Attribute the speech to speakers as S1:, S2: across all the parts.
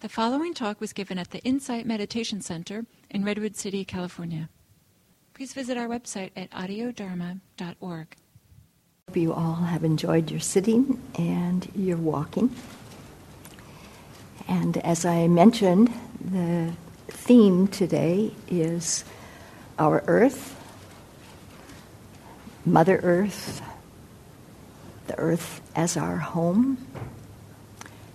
S1: The following talk was given at the Insight Meditation Center in Redwood City, California. Please visit our website at audiodharma.org.
S2: Hope you all have enjoyed your sitting and your walking. And as I mentioned, the theme today is our earth, Mother Earth, the earth as our home.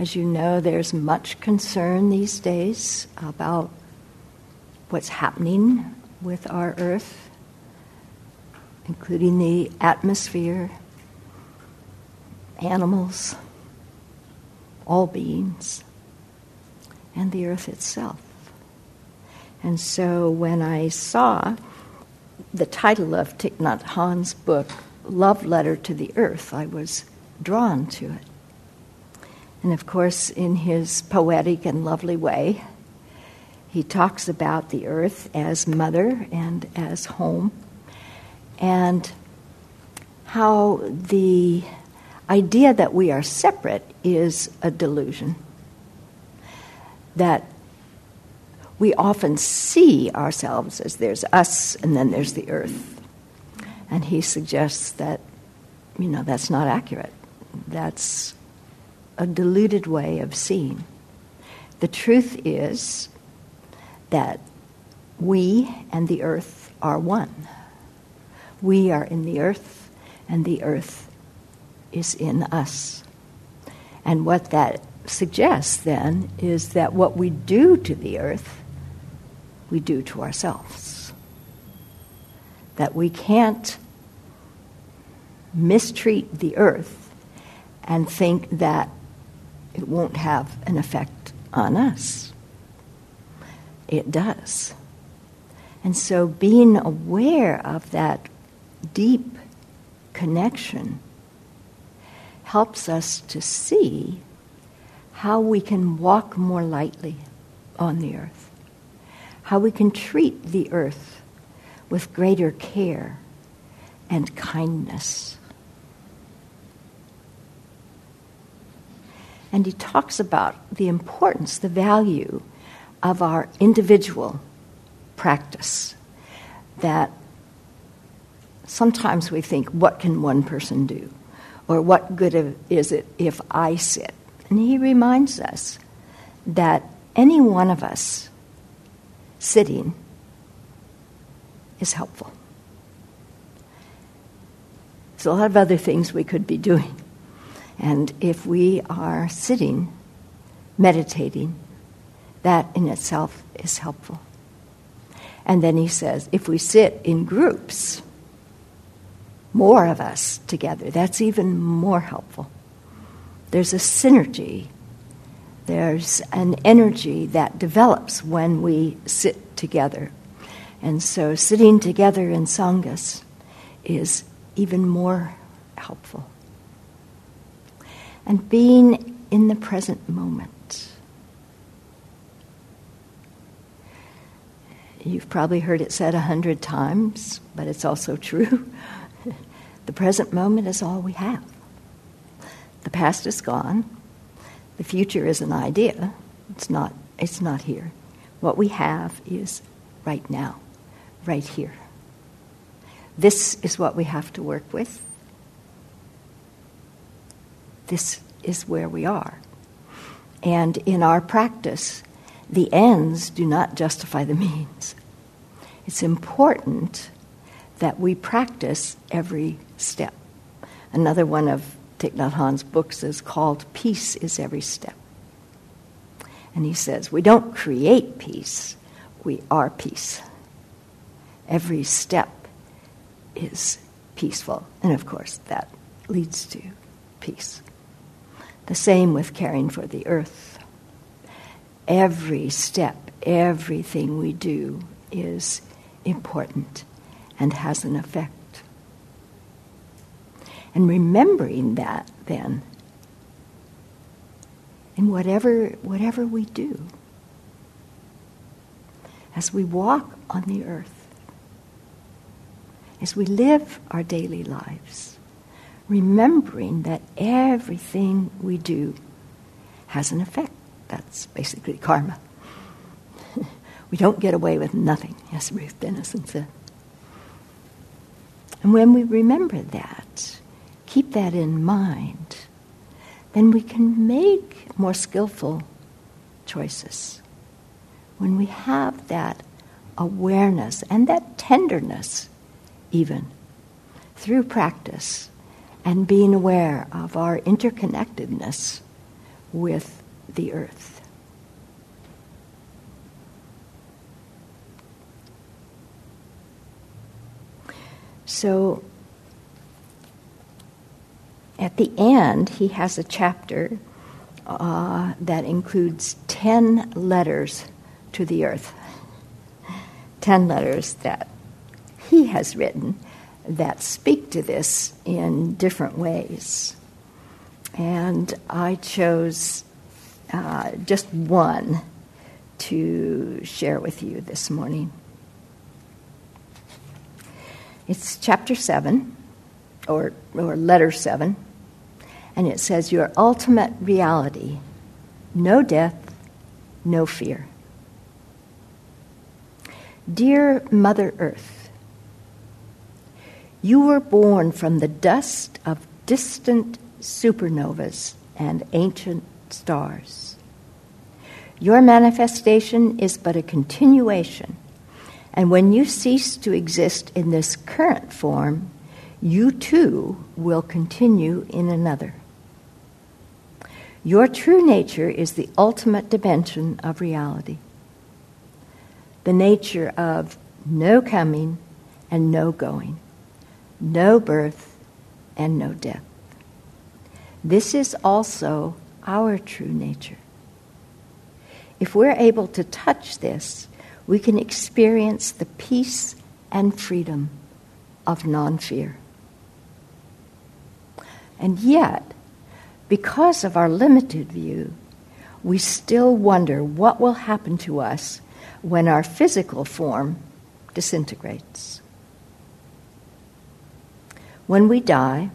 S2: As you know, there's much concern these days about what's happening with our earth, including the atmosphere, animals, all beings, and the earth itself. And so when I saw the title of Thich Nhat Hanh's book, Love Letter to the Earth, I was drawn to it. And of course, in his poetic and lovely way, he talks about the earth as mother and as home, and how the idea that we are separate is a delusion. That we often see ourselves as there's us and then there's the earth. And he suggests that, you know, that's not accurate. That's a deluded way of seeing. The truth is that we and the earth are one. We are in the earth, and the earth is in us. And what that suggests then is that what we do to the earth, we do to ourselves. That we can't mistreat the earth and think that it won't have an effect on us. It does. And so being aware of that deep connection helps us to see how we can walk more lightly on the earth, how we can treat the earth with greater care and kindness. And he talks about the importance, the value of our individual practice. That sometimes we think, what can one person do? Or what good is it if I sit? And he reminds us that any one of us sitting is helpful. There's a lot of other things we could be doing. And if we are sitting, meditating, that in itself is helpful. And then he says, if we sit in groups, more of us together, that's even more helpful. There's a synergy, there's an energy that develops when we sit together. And so sitting together in Sanghas is even more helpful and being in the present moment. You've probably heard it said a hundred times, but it's also true. the present moment is all we have. The past is gone. The future is an idea. It's not, it's not here. What we have is right now, right here. This is what we have to work with this is where we are. And in our practice, the ends do not justify the means. It's important that we practice every step. Another one of Thich Nhat Hanh's books is called Peace is Every Step. And he says, We don't create peace, we are peace. Every step is peaceful. And of course, that leads to peace. The same with caring for the earth. Every step, everything we do is important and has an effect. And remembering that then in whatever whatever we do as we walk on the earth as we live our daily lives remembering that everything we do has an effect That's basically karma. we don't get away with nothing, as Ruth Denison said. And when we remember that, keep that in mind, then we can make more skillful choices. When we have that awareness and that tenderness, even through practice and being aware of our interconnectedness with the earth. So, at the end, he has a chapter uh, that includes 10 letters to the earth. 10 letters that he has written that speak to this in different ways. And I chose uh, just one to share with you this morning. It's chapter 7, or, or letter 7, and it says, Your ultimate reality no death, no fear. Dear Mother Earth, you were born from the dust of distant supernovas and ancient stars. Your manifestation is but a continuation, and when you cease to exist in this current form, you too will continue in another. Your true nature is the ultimate dimension of reality, the nature of no coming and no going no birth, and no death. This is also our true nature. If we're able to touch this, we can experience the peace and freedom of non fear. And yet, because of our limited view, we still wonder what will happen to us when our physical form disintegrates. When we die,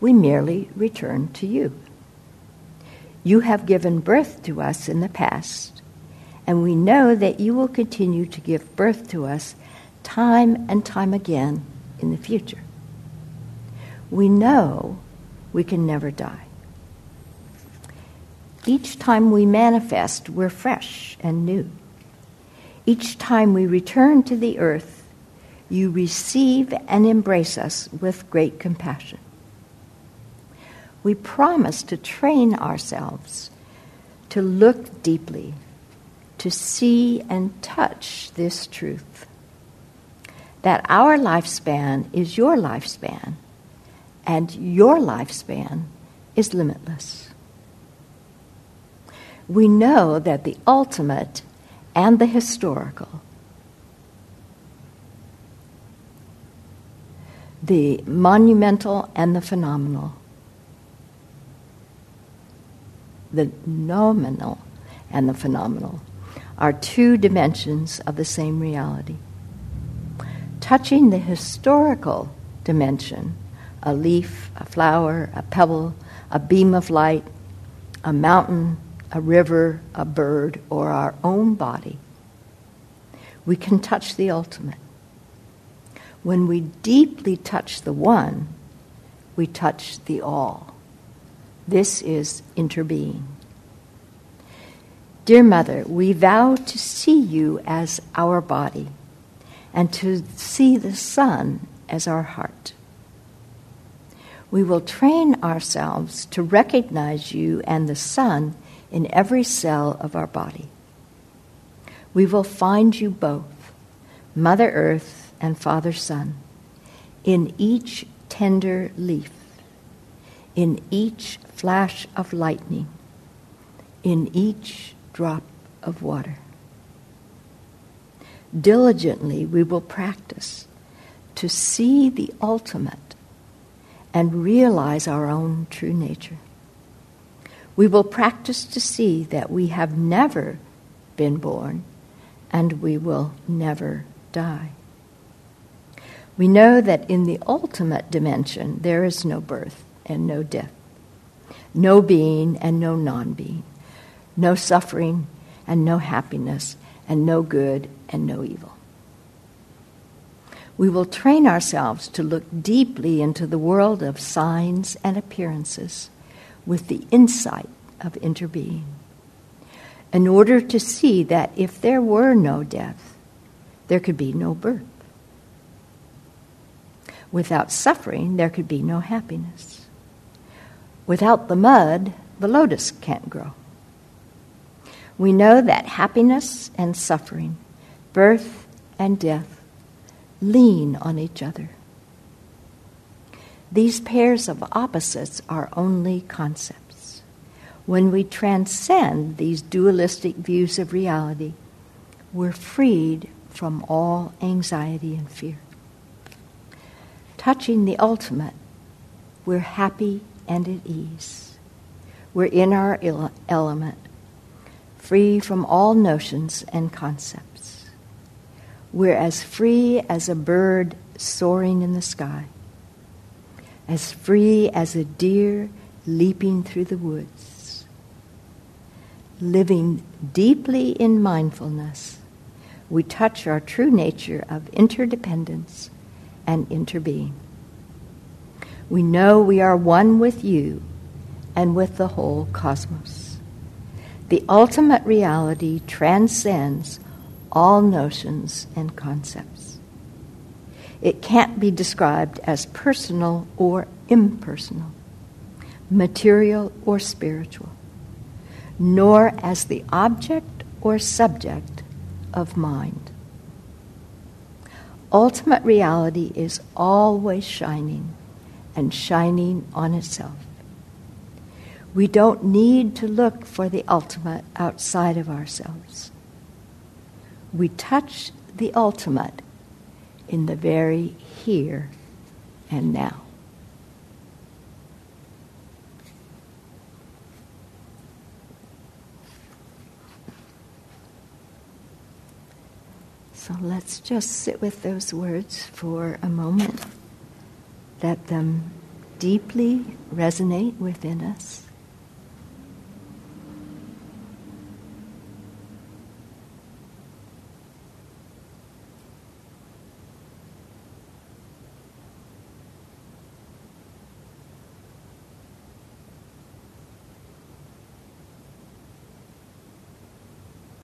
S2: we merely return to you. You have given birth to us in the past, and we know that you will continue to give birth to us time and time again in the future. We know we can never die. Each time we manifest, we're fresh and new. Each time we return to the earth, you receive and embrace us with great compassion. We promise to train ourselves to look deeply, to see and touch this truth that our lifespan is your lifespan, and your lifespan is limitless. We know that the ultimate and the historical the monumental and the phenomenal, the noumenal and the phenomenal, are two dimensions of the same reality. Touching the historical dimension, a leaf, a flower, a pebble, a beam of light, a mountain, a river, a bird, or our own body, we can touch the ultimate when we deeply touch the one, we touch the all. This is interbeing. Dear Mother, we vow to see you as our body and to see the Sun as our heart. We will train ourselves to recognize you and the Sun in every cell of our body. We will find you both, Mother Earth and Father Sun, in each tender leaf, in each flash of lightning, in each drop of water. Diligently we will practice to see the ultimate and realize our own true nature. We will practice to see that we have never been born and we will never die. We know that in the ultimate dimension, there is no birth and no death, no being and no non being, no suffering, and no happiness, and no good and no evil. We will train ourselves to look deeply into the world of signs and appearances with the insight of interbeing, in order to see that if there were no death, there could be no birth. Without suffering, there could be no happiness. Without the mud, the lotus can't grow. We know that happiness and suffering, birth and death, lean on each other. These pairs of opposites are only concepts. When we transcend these dualistic views of reality, we're freed from all anxiety and fear. Touching the ultimate, we're happy and at ease. We're in our element, free from all notions and concepts. We're as free as a bird soaring in the sky, as free as a deer leaping through the woods. Living deeply in mindfulness, we touch our true nature of interdependence and interbeing. We know we are one with you and with the whole cosmos. The ultimate reality transcends all notions and concepts. It can't be described as personal or impersonal, material or spiritual, nor as the object or subject of mind. Ultimate reality is always shining and shining on itself. We don't need to look for the ultimate outside of ourselves. We touch the ultimate in the very here and now. So let's just sit with those words for a moment. Let them deeply resonate within us.